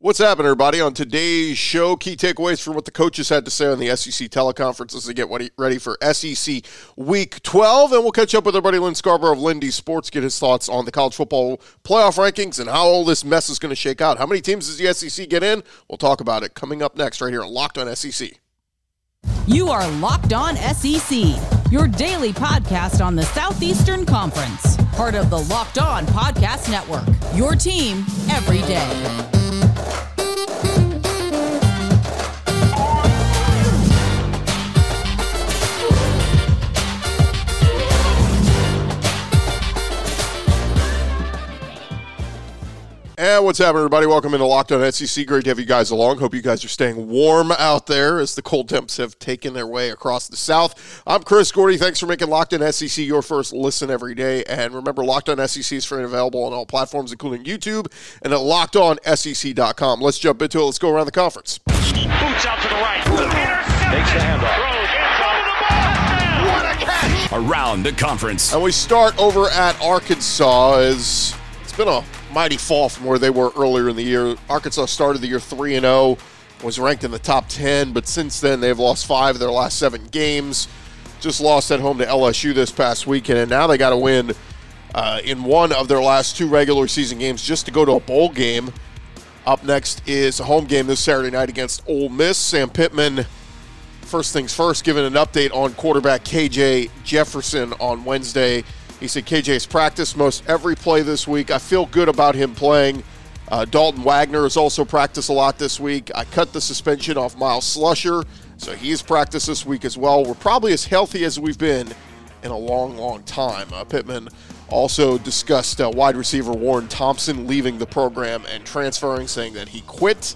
What's happening, everybody? On today's show, key takeaways from what the coaches had to say on the SEC teleconferences to get ready for SEC Week 12. And we'll catch up with our buddy Lynn Scarborough of Lindy Sports, get his thoughts on the college football playoff rankings and how all this mess is going to shake out. How many teams does the SEC get in? We'll talk about it coming up next, right here on Locked on SEC. You are Locked on SEC, your daily podcast on the Southeastern Conference, part of the Locked on Podcast Network, your team every day. And what's happening, everybody? Welcome into Locked On SEC. Great to have you guys along. Hope you guys are staying warm out there as the cold temps have taken their way across the South. I'm Chris Gordy. Thanks for making Locked On SEC your first listen every day. And remember, Locked On SEC is free and available on all platforms, including YouTube and at LockedOnSEC.com. Let's jump into it. Let's go around the conference. Boots out to the right. Takes the handoff. Around the conference. And we start over at Arkansas as it's been a mighty fall from where they were earlier in the year. Arkansas started the year 3 and 0, was ranked in the top 10, but since then they've lost 5 of their last 7 games. Just lost at home to LSU this past weekend and now they got to win uh, in one of their last two regular season games just to go to a bowl game. Up next is a home game this Saturday night against Ole Miss. Sam Pittman first things first, giving an update on quarterback KJ Jefferson on Wednesday. He said KJ's practiced most every play this week. I feel good about him playing. Uh, Dalton Wagner has also practiced a lot this week. I cut the suspension off Myles Slusher, so he's practiced this week as well. We're probably as healthy as we've been in a long, long time. Uh, Pittman also discussed uh, wide receiver Warren Thompson leaving the program and transferring, saying that he quit.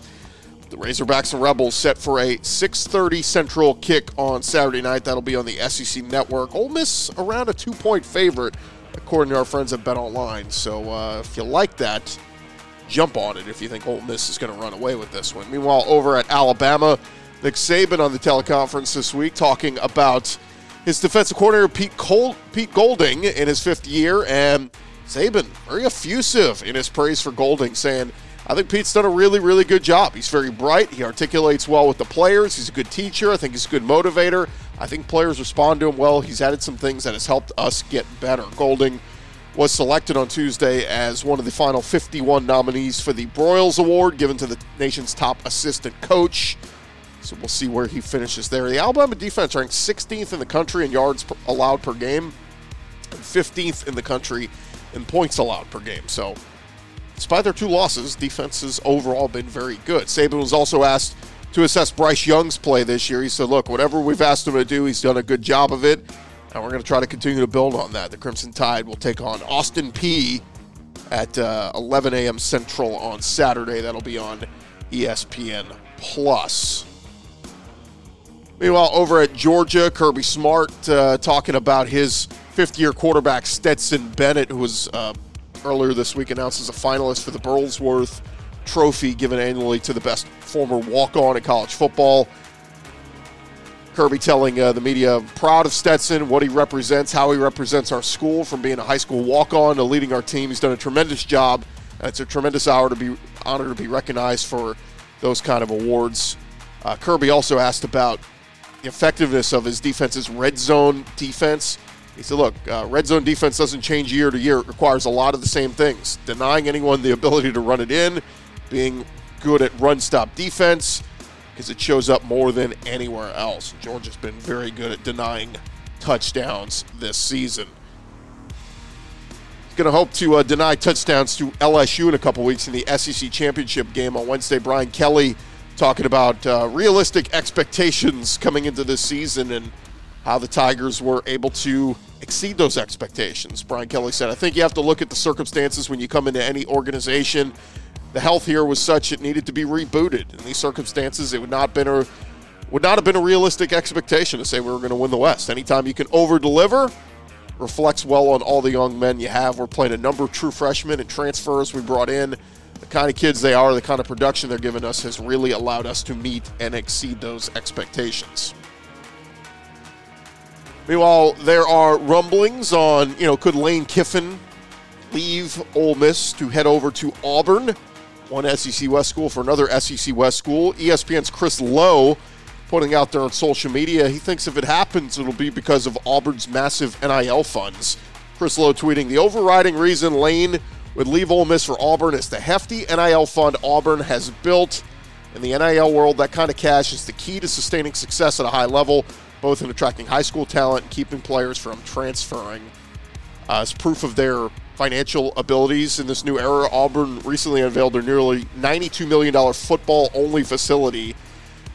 The Razorbacks and Rebels set for a 6:30 Central kick on Saturday night. That'll be on the SEC Network. Ole Miss around a two-point favorite, according to our friends at Bet Online. So uh, if you like that, jump on it. If you think Ole Miss is going to run away with this one. Meanwhile, over at Alabama, Nick Saban on the teleconference this week talking about his defensive coordinator Pete, Col- Pete Golding in his fifth year, and Saban very effusive in his praise for Golding, saying I think Pete's done a really, really good job. He's very bright. He articulates well with the players. He's a good teacher. I think he's a good motivator. I think players respond to him well. He's added some things that has helped us get better. Golding was selected on Tuesday as one of the final 51 nominees for the Broyles Award given to the nation's top assistant coach. So we'll see where he finishes there. The Alabama defense ranked 16th in the country in yards allowed per game, and 15th in the country in points allowed per game. So despite their two losses, defense has overall been very good. Saban was also asked to assess Bryce Young's play this year. He said, Look, whatever we've asked him to do, he's done a good job of it, and we're going to try to continue to build on that. The Crimson Tide will take on Austin Peay at uh, 11 a.m. Central on Saturday. That'll be on ESPN Plus. Meanwhile, over at Georgia, Kirby Smart uh, talking about his fifth year quarterback, Stetson Bennett, who was uh, earlier this week announced as a finalist for the Burlsworth Trophy given annually to the best former walk on in college football. Kirby telling uh, the media, proud of Stetson, what he represents, how he represents our school from being a high school walk on to leading our team. He's done a tremendous job. and It's a tremendous hour to be honored to be recognized for those kind of awards. Uh, Kirby also asked about the effectiveness of his defense's red zone defense. He said, look, uh, red zone defense doesn't change year to year. It requires a lot of the same things denying anyone the ability to run it in, being good at run stop defense, because it shows up more than anywhere else. Georgia's been very good at denying touchdowns this season. He's going to hope to uh, deny touchdowns to LSU in a couple weeks in the SEC championship game on Wednesday. Brian Kelly talking about uh, realistic expectations coming into this season and how the Tigers were able to exceed those expectations. Brian Kelly said, I think you have to look at the circumstances when you come into any organization. The health here was such it needed to be rebooted. In these circumstances, it would not been a would not have been a realistic expectation to say we were going to win the West. Anytime you can over deliver, reflects well on all the young men you have. We're playing a number of true freshmen and transfers we brought in. The kind of kids they are, the kind of production they're giving us has really allowed us to meet and exceed those expectations. Meanwhile, there are rumblings on, you know, could Lane Kiffin leave Ole Miss to head over to Auburn? one SEC West school for another SEC West school. ESPN's Chris Low putting out there on social media, he thinks if it happens, it'll be because of Auburn's massive NIL funds. Chris Low tweeting, the overriding reason Lane would leave Ole Miss for Auburn is the hefty NIL fund Auburn has built. In the NIL world, that kind of cash is the key to sustaining success at a high level, both in attracting high school talent and keeping players from transferring. Uh, as proof of their financial abilities in this new era, Auburn recently unveiled their nearly $92 million football only facility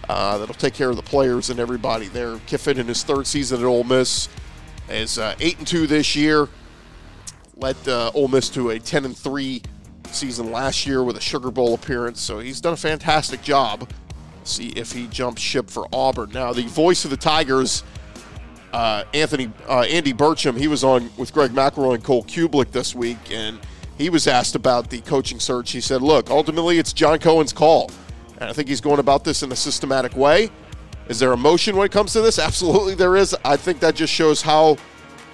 uh, that'll take care of the players and everybody there. Kiffin in his third season at Ole Miss is uh, eight and two this year. Led uh, Ole Miss to a ten and three season last year with a Sugar Bowl appearance. So he's done a fantastic job. See if he jumps ship for Auburn. Now the voice of the Tigers. Uh, Anthony uh, Andy Burcham, he was on with Greg McElroy and Cole Cubelic this week, and he was asked about the coaching search. He said, "Look, ultimately, it's John Cohen's call. And I think he's going about this in a systematic way. Is there emotion when it comes to this? Absolutely, there is. I think that just shows how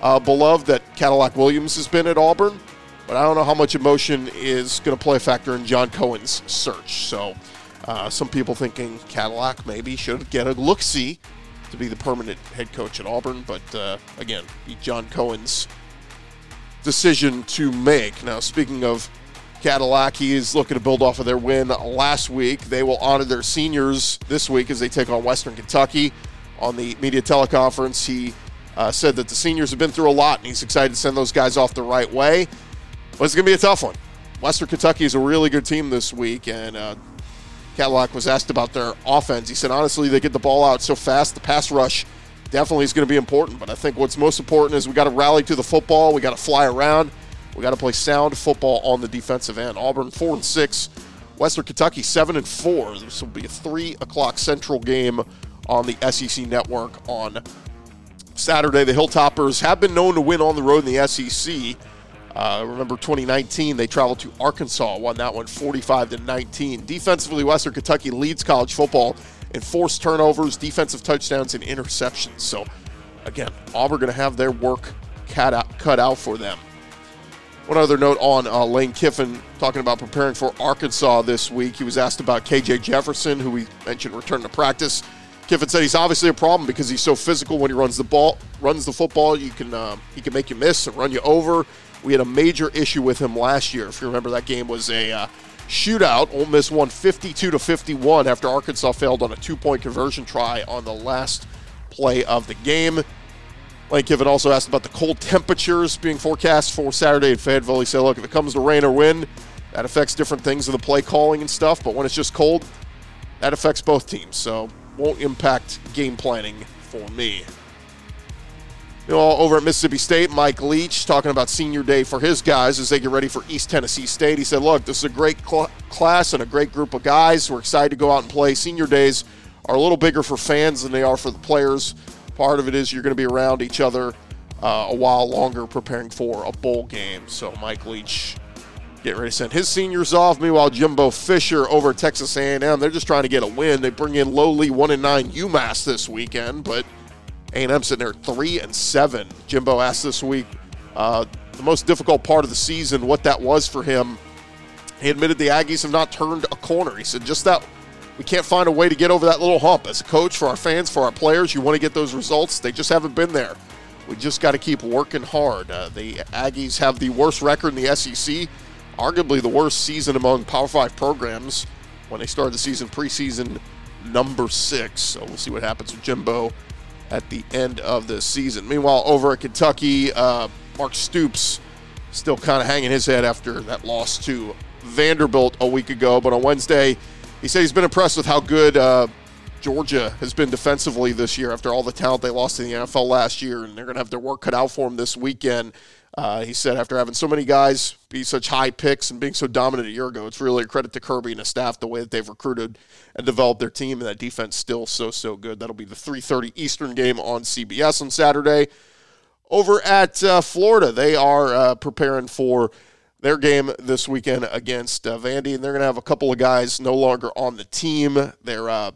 uh, beloved that Cadillac Williams has been at Auburn. But I don't know how much emotion is going to play a factor in John Cohen's search. So, uh, some people thinking Cadillac maybe should get a look see to be the permanent head coach at Auburn. But uh, again, John Cohen's decision to make. Now, speaking of Cadillac. He is looking to build off of their win last week. They will honor their seniors this week as they take on Western Kentucky. On the media teleconference, he uh, said that the seniors have been through a lot and he's excited to send those guys off the right way. But it's going to be a tough one. Western Kentucky is a really good team this week, and uh, Cadillac was asked about their offense. He said, honestly, they get the ball out so fast, the pass rush definitely is going to be important. But I think what's most important is we got to rally to the football, we got to fly around. We got to play sound football on the defensive end. Auburn four and six, Western Kentucky seven and four. This will be a three o'clock Central game on the SEC network on Saturday. The Hilltoppers have been known to win on the road in the SEC. Uh, remember 2019, they traveled to Arkansas, won that one 45 to 19. Defensively, Western Kentucky leads college football in forced turnovers, defensive touchdowns, and interceptions. So, again, Auburn going to have their work cut out, cut out for them. One other note on uh, Lane Kiffin talking about preparing for Arkansas this week. He was asked about KJ Jefferson, who we mentioned returned to practice. Kiffin said he's obviously a problem because he's so physical when he runs the ball, runs the football. You can uh, he can make you miss and run you over. We had a major issue with him last year. If you remember, that game was a uh, shootout. Ole Miss won 52 to 51 after Arkansas failed on a two-point conversion try on the last play of the game. Lane Kiffin also asked about the cold temperatures being forecast for Saturday in Fayetteville. He said, look, if it comes to rain or wind, that affects different things in the play calling and stuff. But when it's just cold, that affects both teams. So won't impact game planning for me. You know, over at Mississippi State, Mike Leach talking about senior day for his guys as they get ready for East Tennessee State. He said, Look, this is a great cl- class and a great group of guys. We're excited to go out and play. Senior days are a little bigger for fans than they are for the players. Part of it is you're going to be around each other uh, a while longer preparing for a bowl game. So Mike Leach getting ready to send his seniors off. Meanwhile, Jimbo Fisher over at Texas A&M, they're just trying to get a win. They bring in lowly one and nine UMass this weekend, but A&M sitting there three and seven. Jimbo asked this week uh, the most difficult part of the season, what that was for him. He admitted the Aggies have not turned a corner. He said just that we can't find a way to get over that little hump. As a coach, for our fans, for our players, you want to get those results. They just haven't been there. We just got to keep working hard. Uh, the Aggies have the worst record in the SEC, arguably the worst season among Power Five programs when they started the season preseason number six. So we'll see what happens with Jimbo at the end of the season. Meanwhile, over at Kentucky, uh, Mark Stoops still kind of hanging his head after that loss to Vanderbilt a week ago. But on Wednesday, he said he's been impressed with how good uh, Georgia has been defensively this year after all the talent they lost in the NFL last year, and they're going to have their work cut out for them this weekend. Uh, he said after having so many guys be such high picks and being so dominant a year ago, it's really a credit to Kirby and his staff the way that they've recruited and developed their team, and that defense still so so good. That'll be the 3:30 Eastern game on CBS on Saturday. Over at uh, Florida, they are uh, preparing for their game this weekend against uh, Vandy, and they're going to have a couple of guys no longer on the team. Their uh,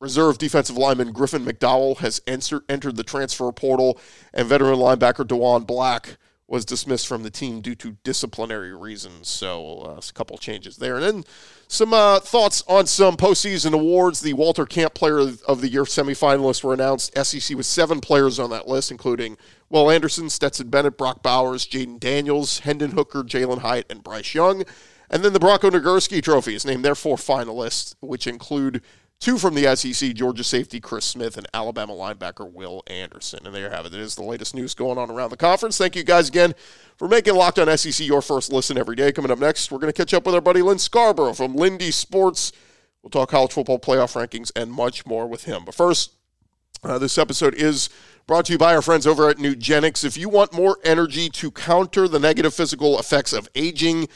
reserve defensive lineman Griffin McDowell has enter- entered the transfer portal, and veteran linebacker Diwun Black was dismissed from the team due to disciplinary reasons. So uh, a couple changes there. And then some uh, thoughts on some postseason awards. The Walter Camp Player of the Year semifinalists were announced. SEC with seven players on that list, including Will Anderson, Stetson Bennett, Brock Bowers, Jayden Daniels, Hendon Hooker, Jalin Hyatt, and Bryce Young. And then the Bronco Nagurski Trophy is named their four finalists, which include Two from the SEC, Georgia safety Chris Smith and Alabama linebacker Will Anderson. And there you have it. It is the latest news going on around the conference. Thank you guys again for making Locked On SEC your first listen every day. Coming up next, we're going to catch up with our buddy Lynn Scarborough from Lindy Sports. We'll talk college football playoff rankings and much more with him. But first, uh, this episode is brought to you by our friends over at Nugenix. If you want more energy to counter the negative physical effects of aging,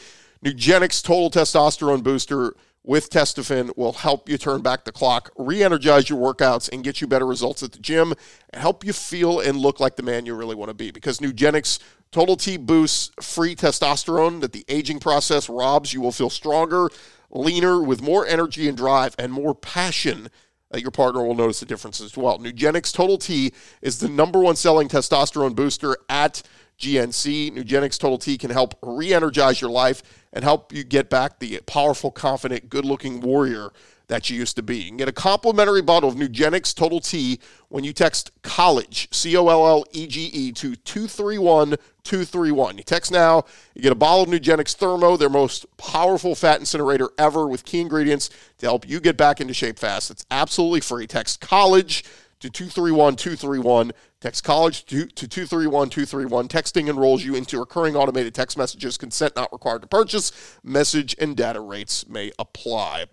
Nugenix Total Testosterone Booster with Testofen will help you turn back the clock, re energize your workouts, and get you better results at the gym, and help you feel and look like the man you really want to be. Because Nugenix Total T boosts free testosterone that the aging process robs. You will feel stronger, leaner, with more energy and drive, and more passion. That your partner will notice the difference as well. Nugenix Total T is the number one selling testosterone booster at GNC. Nugenix Total T can help re energize your life and help you get back the powerful, confident, good looking warrior that you used to be. You can get a complimentary bottle of Nugenix Total T when you text college, C O L L E G E, to 231 231. You text now, you get a bottle of Nugenix Thermo, their most powerful fat incinerator ever with key ingredients to help you get back into shape fast. It's absolutely free. Text college to 231 231. Text college to, to 231 231. Texting enrolls you into recurring automated text messages. Consent not required to purchase. Message and data rates may apply.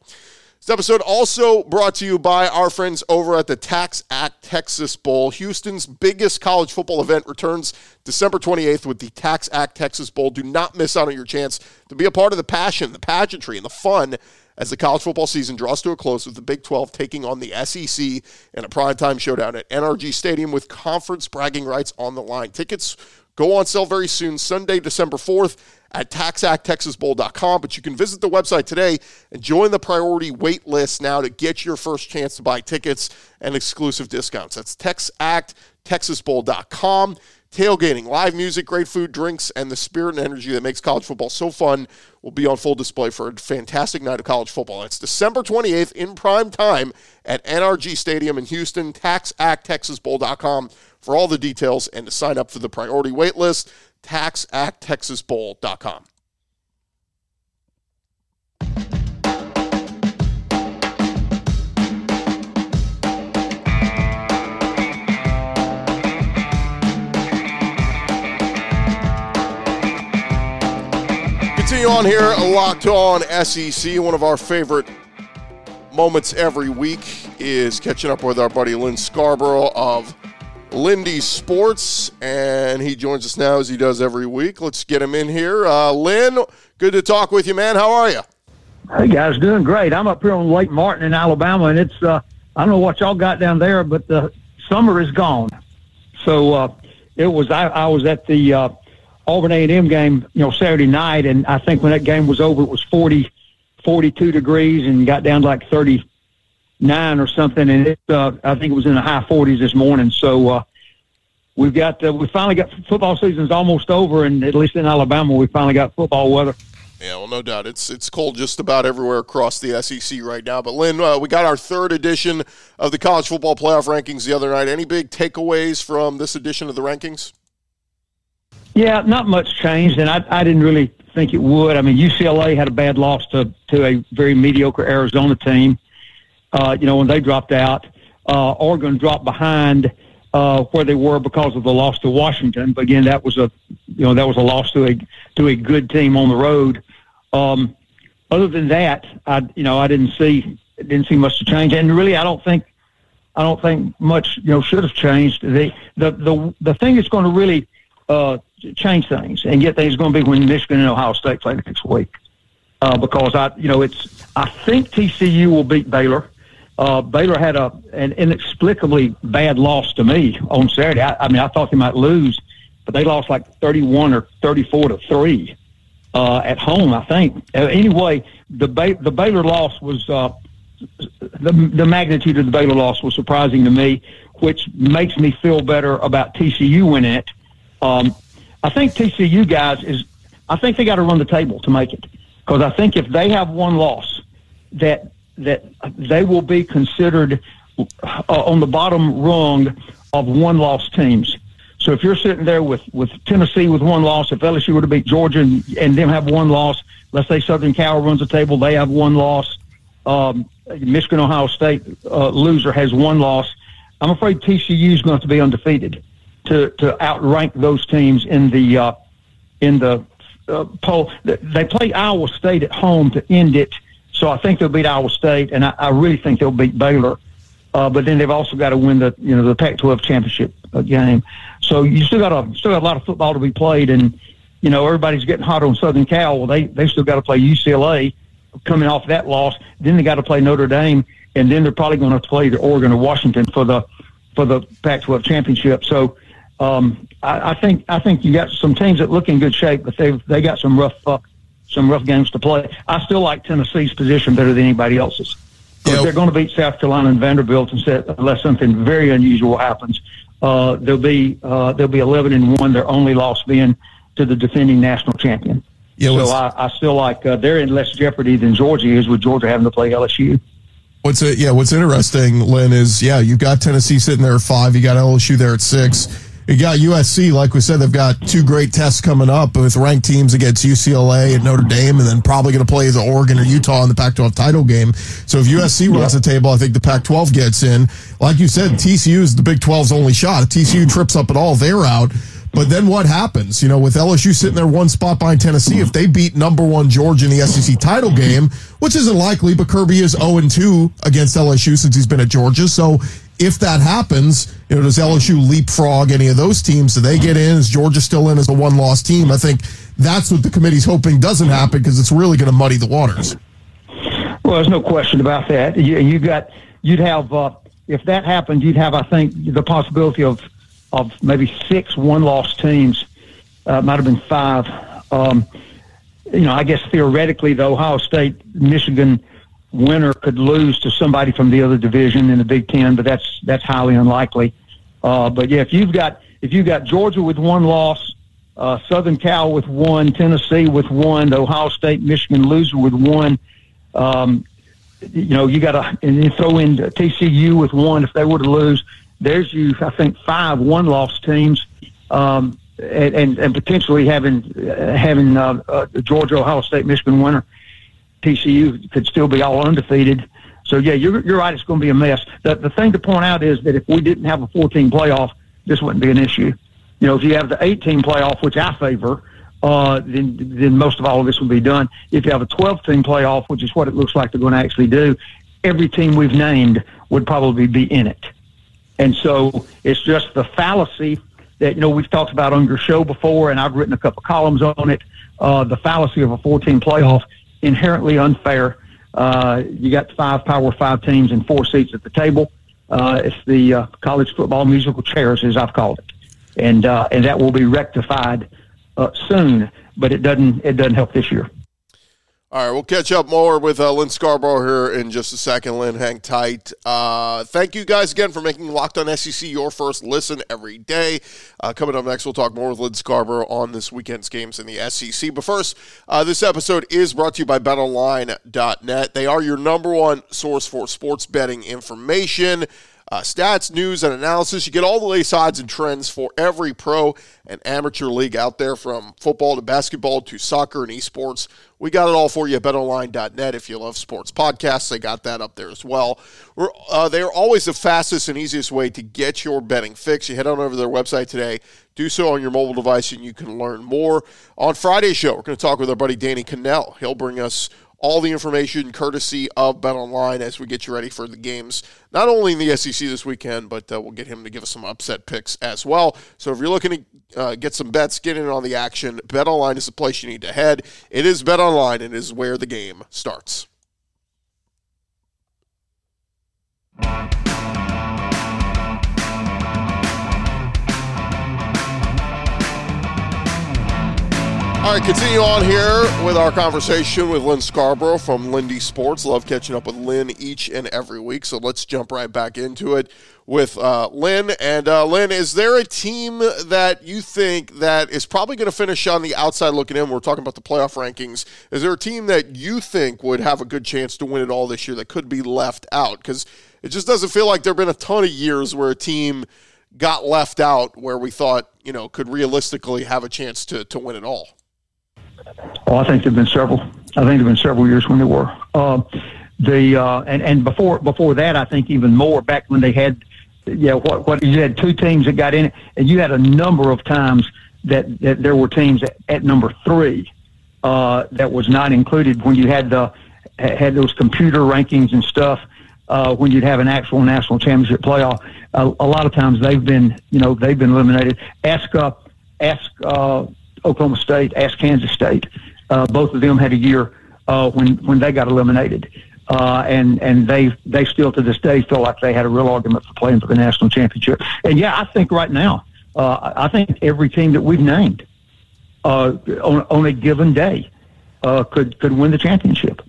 This episode also brought to you by our friends over at the Tax Act Texas Bowl. Houston's biggest college football event returns December 28th with the Tax Act Texas Bowl. Do not miss out on your chance to be a part of the passion, the pageantry, and the fun as the college football season draws to a close with the Big 12 taking on the SEC in a primetime showdown at NRG Stadium with conference bragging rights on the line. Tickets go on sale very soon, Sunday, December 4th at taxacttexasbowl.com. But you can visit the website today and join the priority wait list now to get your first chance to buy tickets and exclusive discounts. That's taxacttexasbowl.com tailgating, live music, great food, drinks, and the spirit and energy that makes college football so fun will be on full display for a fantastic night of college football. It's December 28th in prime time at NRG Stadium in Houston. TaxActTexasBowl.com for all the details and to sign up for the priority wait list. TaxActTexasBowl.com. Continue on here, locked on SEC. One of our favorite moments every week is catching up with our buddy Lynn Scarborough of Lindy Sports, and he joins us now as he does every week. Let's get him in here. Uh, Lynn, good to talk with you, man. How are you? Hey guys, doing great. I'm up here on Lake Martin in Alabama, and it's uh, I don't know what y'all got down there, but the summer is gone. So uh, it was I, I was at the uh, Auburn A&M game, you know, Saturday night, and I think when that game was over, it was 40, 42 degrees, and got down to like 39 or something, and it, uh, I think it was in the high 40s this morning. So uh, we've got uh, we finally got football season's almost over, and at least in Alabama, we finally got football weather. Yeah, well, no doubt. It's it's cold just about everywhere across the SEC right now. But Lynn, uh, we got our third edition of the college football playoff rankings the other night. Any big takeaways from this edition of the rankings? Yeah, not much changed, and I, I didn't really think it would. I mean, UCLA had a bad loss to to a very mediocre Arizona team. Uh, you know, when they dropped out, uh, Oregon dropped behind uh, where they were because of the loss to Washington. But again, that was a you know that was a loss to a to a good team on the road. Um, other than that, I you know I didn't see didn't see much to change, and really I don't think I don't think much you know should have changed. The the the the thing that's going to really uh, change things and get things going to be when Michigan and Ohio State play next week. Uh, because I, you know, it's I think TCU will beat Baylor. Uh, Baylor had a an inexplicably bad loss to me on Saturday. I, I mean, I thought they might lose, but they lost like thirty-one or thirty-four to three uh, at home. I think. Uh, anyway, the ba- the Baylor loss was uh, the the magnitude of the Baylor loss was surprising to me, which makes me feel better about TCU winning it. Um, I think TCU guys is, I think they got to run the table to make it because I think if they have one loss, that that they will be considered uh, on the bottom rung of one loss teams. So if you're sitting there with, with Tennessee with one loss, if LSU were to beat Georgia and, and them have one loss, let's say Southern Cal runs the table, they have one loss. Um, Michigan, Ohio State uh, loser has one loss. I'm afraid TCU is going to be undefeated to to outrank those teams in the uh, in the uh, poll. They play Iowa State at home to end it, so I think they'll beat Iowa State, and I, I really think they'll beat Baylor. Uh, but then they've also got to win the you know the Pac-12 championship uh, game. So you still got a still got a lot of football to be played, and you know everybody's getting hot on Southern Cal. Well, they they still got to play UCLA coming off that loss. Then they got to play Notre Dame, and then they're probably going to play the Oregon or Washington for the for the Pac-12 championship. So um, I, I think I think you got some teams that look in good shape, but they've they got some rough uh, some rough games to play. I still like Tennessee's position better than anybody else's. They're going to beat South Carolina and Vanderbilt unless something very unusual happens. Uh, they'll be uh, they'll be 11 and one. Their only loss being to the defending national champion. Yeah, so I, I still like uh, they're in less jeopardy than Georgia is with Georgia having to play LSU. What's it? Yeah, what's interesting, Lynn, is yeah, you've got Tennessee sitting there at five, you got LSU there at six. You got USC, like we said, they've got two great tests coming up with ranked teams against UCLA and Notre Dame, and then probably going to play the Oregon or Utah in the Pac 12 title game. So if USC runs yeah. the table, I think the Pac 12 gets in. Like you said, TCU is the Big 12's only shot. If TCU trips up at all, they're out. But then what happens? You know, with LSU sitting there one spot behind Tennessee, if they beat number one Georgia in the SEC title game, which isn't likely, but Kirby is 0 2 against LSU since he's been at Georgia. So if that happens, you know, does LSU leapfrog any of those teams? Do they get in? Is Georgia still in as a one loss team? I think that's what the committee's hoping doesn't happen because it's really going to muddy the waters. Well, there's no question about that. You, you got, you'd have, uh, if that happened, you'd have, I think, the possibility of, of maybe six one loss teams. Uh, might have been five. Um, you know, I guess theoretically, the Ohio State, Michigan, winner could lose to somebody from the other division in the Big Ten, but that's that's highly unlikely. Uh, but yeah, if you've got if you've got Georgia with one loss, uh, Southern Cal with one, Tennessee with one, Ohio State, Michigan loser with one, um, you know, you got to and you throw in TCU with one if they were to lose. There's you, I think, five one-loss teams, um, and, and, and potentially having uh, having uh, uh, Georgia, Ohio State, Michigan winner. TCU could still be all undefeated. So yeah, you're you're right. It's going to be a mess. The the thing to point out is that if we didn't have a 14 playoff, this wouldn't be an issue. You know, if you have the 18 playoff, which I favor, uh, then then most of all of this would be done. If you have a 12 team playoff, which is what it looks like they're going to actually do, every team we've named would probably be in it. And so it's just the fallacy that you know we've talked about on your show before, and I've written a couple columns on it. Uh, the fallacy of a 14 playoff inherently unfair. Uh, you got five Power Five teams and four seats at the table. Uh, it's the uh, college football musical chairs, as I've called it, and uh, and that will be rectified uh, soon. But it doesn't it doesn't help this year. All right, we'll catch up more with uh, Lynn Scarborough here in just a second. Lynn, hang tight. Uh, thank you guys again for making Locked On SEC your first listen every day. Uh, coming up next, we'll talk more with Lynn Scarborough on this weekend's games in the SEC. But first, uh, this episode is brought to you by BetOnline.net. They are your number one source for sports betting information uh, stats, news, and analysis. You get all the latest odds and trends for every pro and amateur league out there, from football to basketball to soccer and esports. We got it all for you at betonline.net. If you love sports podcasts, they got that up there as well. Uh, they are always the fastest and easiest way to get your betting fix. You head on over to their website today, do so on your mobile device, and you can learn more. On Friday's show, we're going to talk with our buddy Danny Kanell. He'll bring us all the information courtesy of Bet Online as we get you ready for the games, not only in the SEC this weekend, but uh, we'll get him to give us some upset picks as well. So if you're looking to uh, get some bets, get in on the action, Bet Online is the place you need to head. It is Bet Online, and it is where the game starts. All right, continue on here with our conversation with Lynn Scarborough from Lindy Sports. Love catching up with Lynn each and every week. So let's jump right back into it with uh, Lynn. And uh, Lynn, is there a team that you think that is probably going to finish on the outside looking in? We're talking about the playoff rankings. Is there a team that you think would have a good chance to win it all this year that could be left out? Because it just doesn't feel like there have been a ton of years where a team got left out where we thought, you know, could realistically have a chance to, to win it all. Oh, I think there've been several. I think there've been several years when there were. Uh, the uh, and and before before that, I think even more back when they had, yeah, what what you had two teams that got in and you had a number of times that, that there were teams at, at number three uh, that was not included when you had the had those computer rankings and stuff. Uh, when you'd have an actual national championship playoff, a lot of times they've been, you know, they've been eliminated. Ask, uh, ask uh, Oklahoma State, ask Kansas State. Uh, both of them had a year uh, when when they got eliminated, uh, and and they they still to this day feel like they had a real argument for playing for the national championship. And yeah, I think right now, uh, I think every team that we've named uh, on on a given day uh, could could win the championship.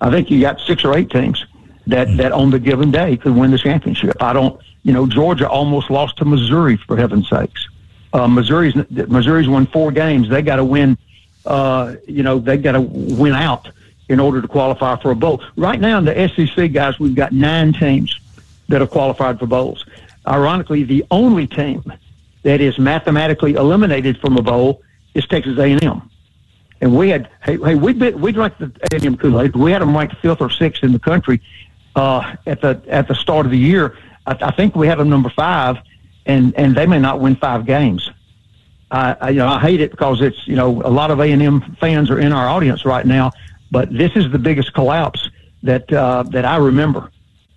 I think you got six or eight teams that that on the given day could win the championship. I don't, you know, Georgia almost lost to Missouri for heaven's sakes. Uh, Missouri's Missouri's won four games. They got to win. Uh, you know, they got to win out in order to qualify for a bowl. Right now in the SEC, guys, we've got nine teams that have qualified for bowls. Ironically, the only team that is mathematically eliminated from a bowl is Texas A&M. And we had, hey, hey we we drank the A&M Kool-Aid. We had them ranked fifth or sixth in the country uh, at the at the start of the year. I, I think we had them number five and and they may not win five games. I, I you know I hate it because it's you know a lot of A and M fans are in our audience right now, but this is the biggest collapse that uh, that I remember.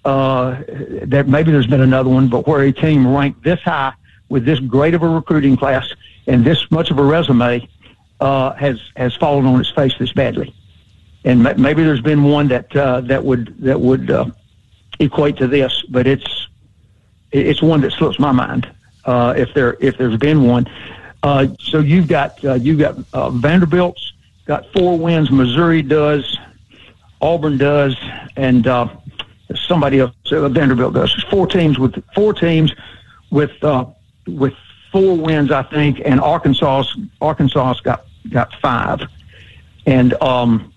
Uh, that maybe there's been another one, but where a team ranked this high with this great of a recruiting class and this much of a resume uh, has has fallen on its face this badly. And maybe there's been one that uh, that would that would uh, equate to this, but it's it's one that slips my mind uh, if there if there's been one. Uh, so you've got uh, you've got uh, Vanderbilt's got four wins. Missouri does, Auburn does, and uh, somebody else uh, Vanderbilt does. There's Four teams with four teams with with four wins, I think, and Arkansas Arkansas got got five, and um,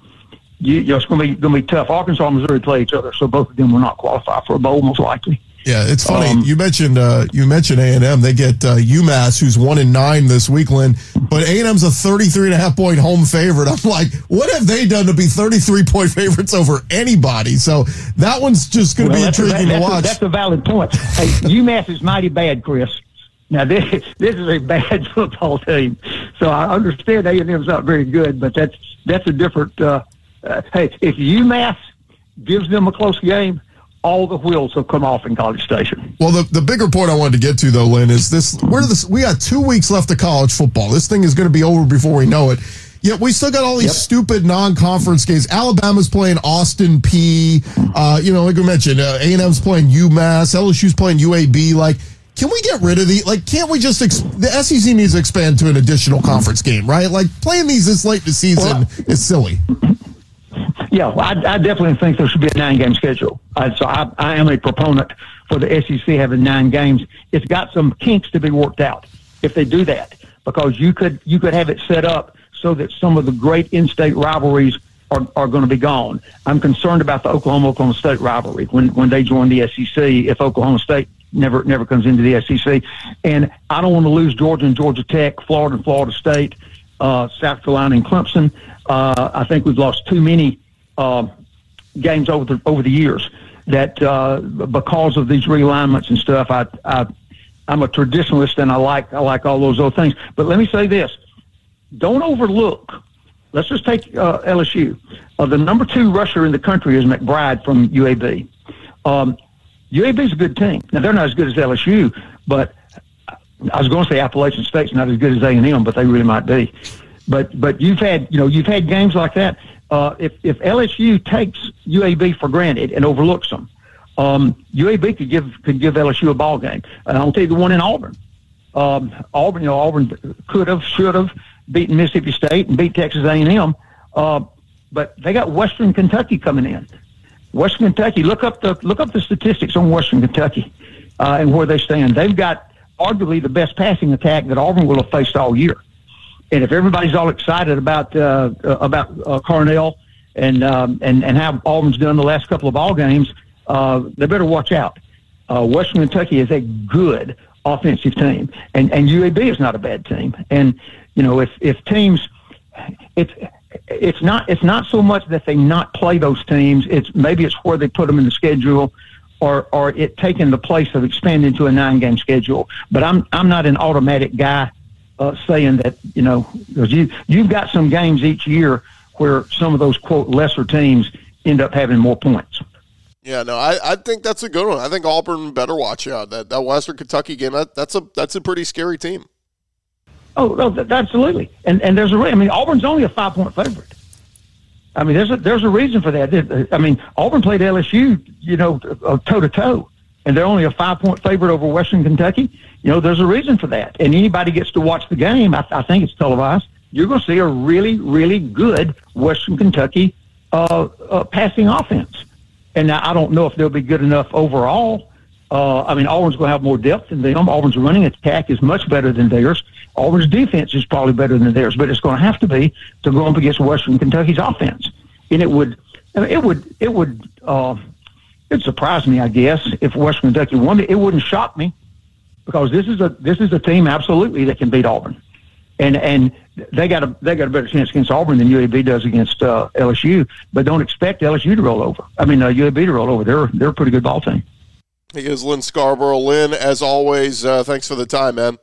you, you know, it's going to be going to be tough. Arkansas and Missouri play each other, so both of them will not qualify for a bowl most likely. Yeah, it's funny. Um, you mentioned uh, you mentioned A and M. They get uh, UMass, who's one in nine this week, Lynn. But A and M's a 33 and a half point home favorite. I'm like, what have they done to be 33 point favorites over anybody? So that one's just going to well, be intriguing a, to watch. A, that's a valid point. Hey, UMass is mighty bad, Chris. Now this this is a bad football team, so I understand A and M's not very good, but that's that's a different. Uh, uh, hey, if UMass gives them a close game, all the wheels have come off in College Station. Well, the, the bigger point I wanted to get to though, Lynn, is this: where this we got two weeks left of college football. This thing is going to be over before we know it. Yet we still got all these yep. stupid non-conference games. Alabama's playing Austin Peay Uh, you know, like we mentioned, uh, A&M's playing UMass. LSU's playing UAB. Like, can we get rid of the like? Can't we just ex- the SEC needs to expand to an additional conference game, right? Like playing these this late in the season well, is silly. Yeah, I, I, definitely think there should be a nine-game schedule. Uh, so I, I, am a proponent for the SEC having nine games. It's got some kinks to be worked out if they do that, because you could you could have it set up so that some of the great in-state rivalries are, are going to be gone. I'm concerned about the Oklahoma Oklahoma State rivalry when when they join the SEC. If Oklahoma State never never comes into the SEC, and I don't want to lose Georgia and Georgia Tech, Florida and Florida State, uh, South Carolina and Clemson. Uh, I think we've lost too many uh, games over the over the years that uh, because of these realignments and stuff, I, I I'm a traditionalist and I like I like all those other things. But let me say this: don't overlook. Let's just take uh, LSU. Uh, the number two rusher in the country is McBride from UAB. Um, UAB is a good team. Now they're not as good as LSU, but I was going to say Appalachian State's not as good as A and M, but they really might be. But but you've had you know you've had games like that uh, if if LSU takes UAB for granted and overlooks them, um, UAB could give could give LSU a ball game. And I'll tell you the one in Auburn. Um, Auburn, you know, Auburn could have, should have, beaten Mississippi State and beat Texas A&M. Uh, but they got Western Kentucky coming in. Western Kentucky, look up the look up the statistics on Western Kentucky uh, and where they stand. They've got arguably the best passing attack that Auburn will have faced all year. And if everybody's all excited about uh, about uh, Carnell and um, and and how Auburn's done the last couple of ball games, uh, they better watch out. Uh, Western Kentucky is a good offensive team, and and UAB is not a bad team. And you know, if if teams, it's it's not it's not so much that they not play those teams. It's maybe it's where they put them in the schedule, or or it taking the place of expanding to a nine game schedule. But I'm I'm not an automatic guy uh, saying that you know because you you've got some games each year where some of those quote lesser teams end up having more points. Yeah, no, I, I think that's a good one. I think Auburn better watch out that that Western Kentucky game. That, that's a that's a pretty scary team. Oh, no, absolutely. And and there's a I mean Auburn's only a five point favorite. I mean, there's a there's a reason for that. I mean, Auburn played LSU, you know, toe to toe, and they're only a five point favorite over Western Kentucky. You know, there's a reason for that. And anybody gets to watch the game. I, I think it's televised. You're going to see a really, really good Western Kentucky uh, uh, passing offense. And now I don't know if they'll be good enough overall. Uh, I mean, Auburn's going to have more depth than them. Auburn's running attack is much better than theirs. Auburn's defense is probably better than theirs, but it's going to have to be to go up against Western Kentucky's offense. And it would, it would, it would, uh, it surprise me, I guess, if Western Kentucky won it. It wouldn't shock me because this is a this is a team absolutely that can beat Auburn and and they got a they got a better chance against Auburn than UAB does against uh, LSU. But don't expect LSU to roll over. I mean, uh, UAB to roll over. They're they're a pretty good ball team. He is Lynn Scarborough. Lynn, as always, uh, thanks for the time, man.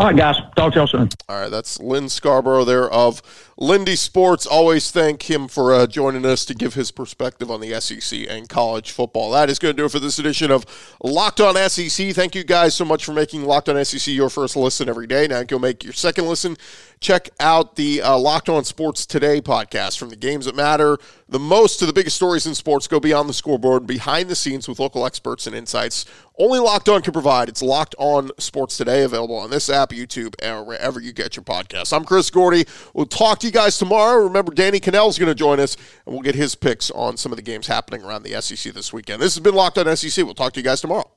All right, guys. Talk to y'all soon. All right, that's Lynn Scarborough there of Lindy Sports. Always thank him for uh, joining us to give his perspective on the SEC and college football. That is going to do it for this edition of Locked On SEC. Thank you guys so much for making Locked On SEC your first listen every day. Now go make your second listen. Check out the uh, Locked On Sports Today podcast from the games that matter the most to the biggest stories in sports. Go beyond the scoreboard, and behind the scenes with local experts and insights. Only Locked On can provide. It's Locked On Sports Today, available on this app, YouTube, and wherever you get your podcasts. I'm Chris Gordy. We'll talk to you guys tomorrow. Remember, Danny Kanell is going to join us, and we'll get his picks on some of the games happening around the SEC this weekend. This has been Locked On SEC. We'll talk to you guys tomorrow.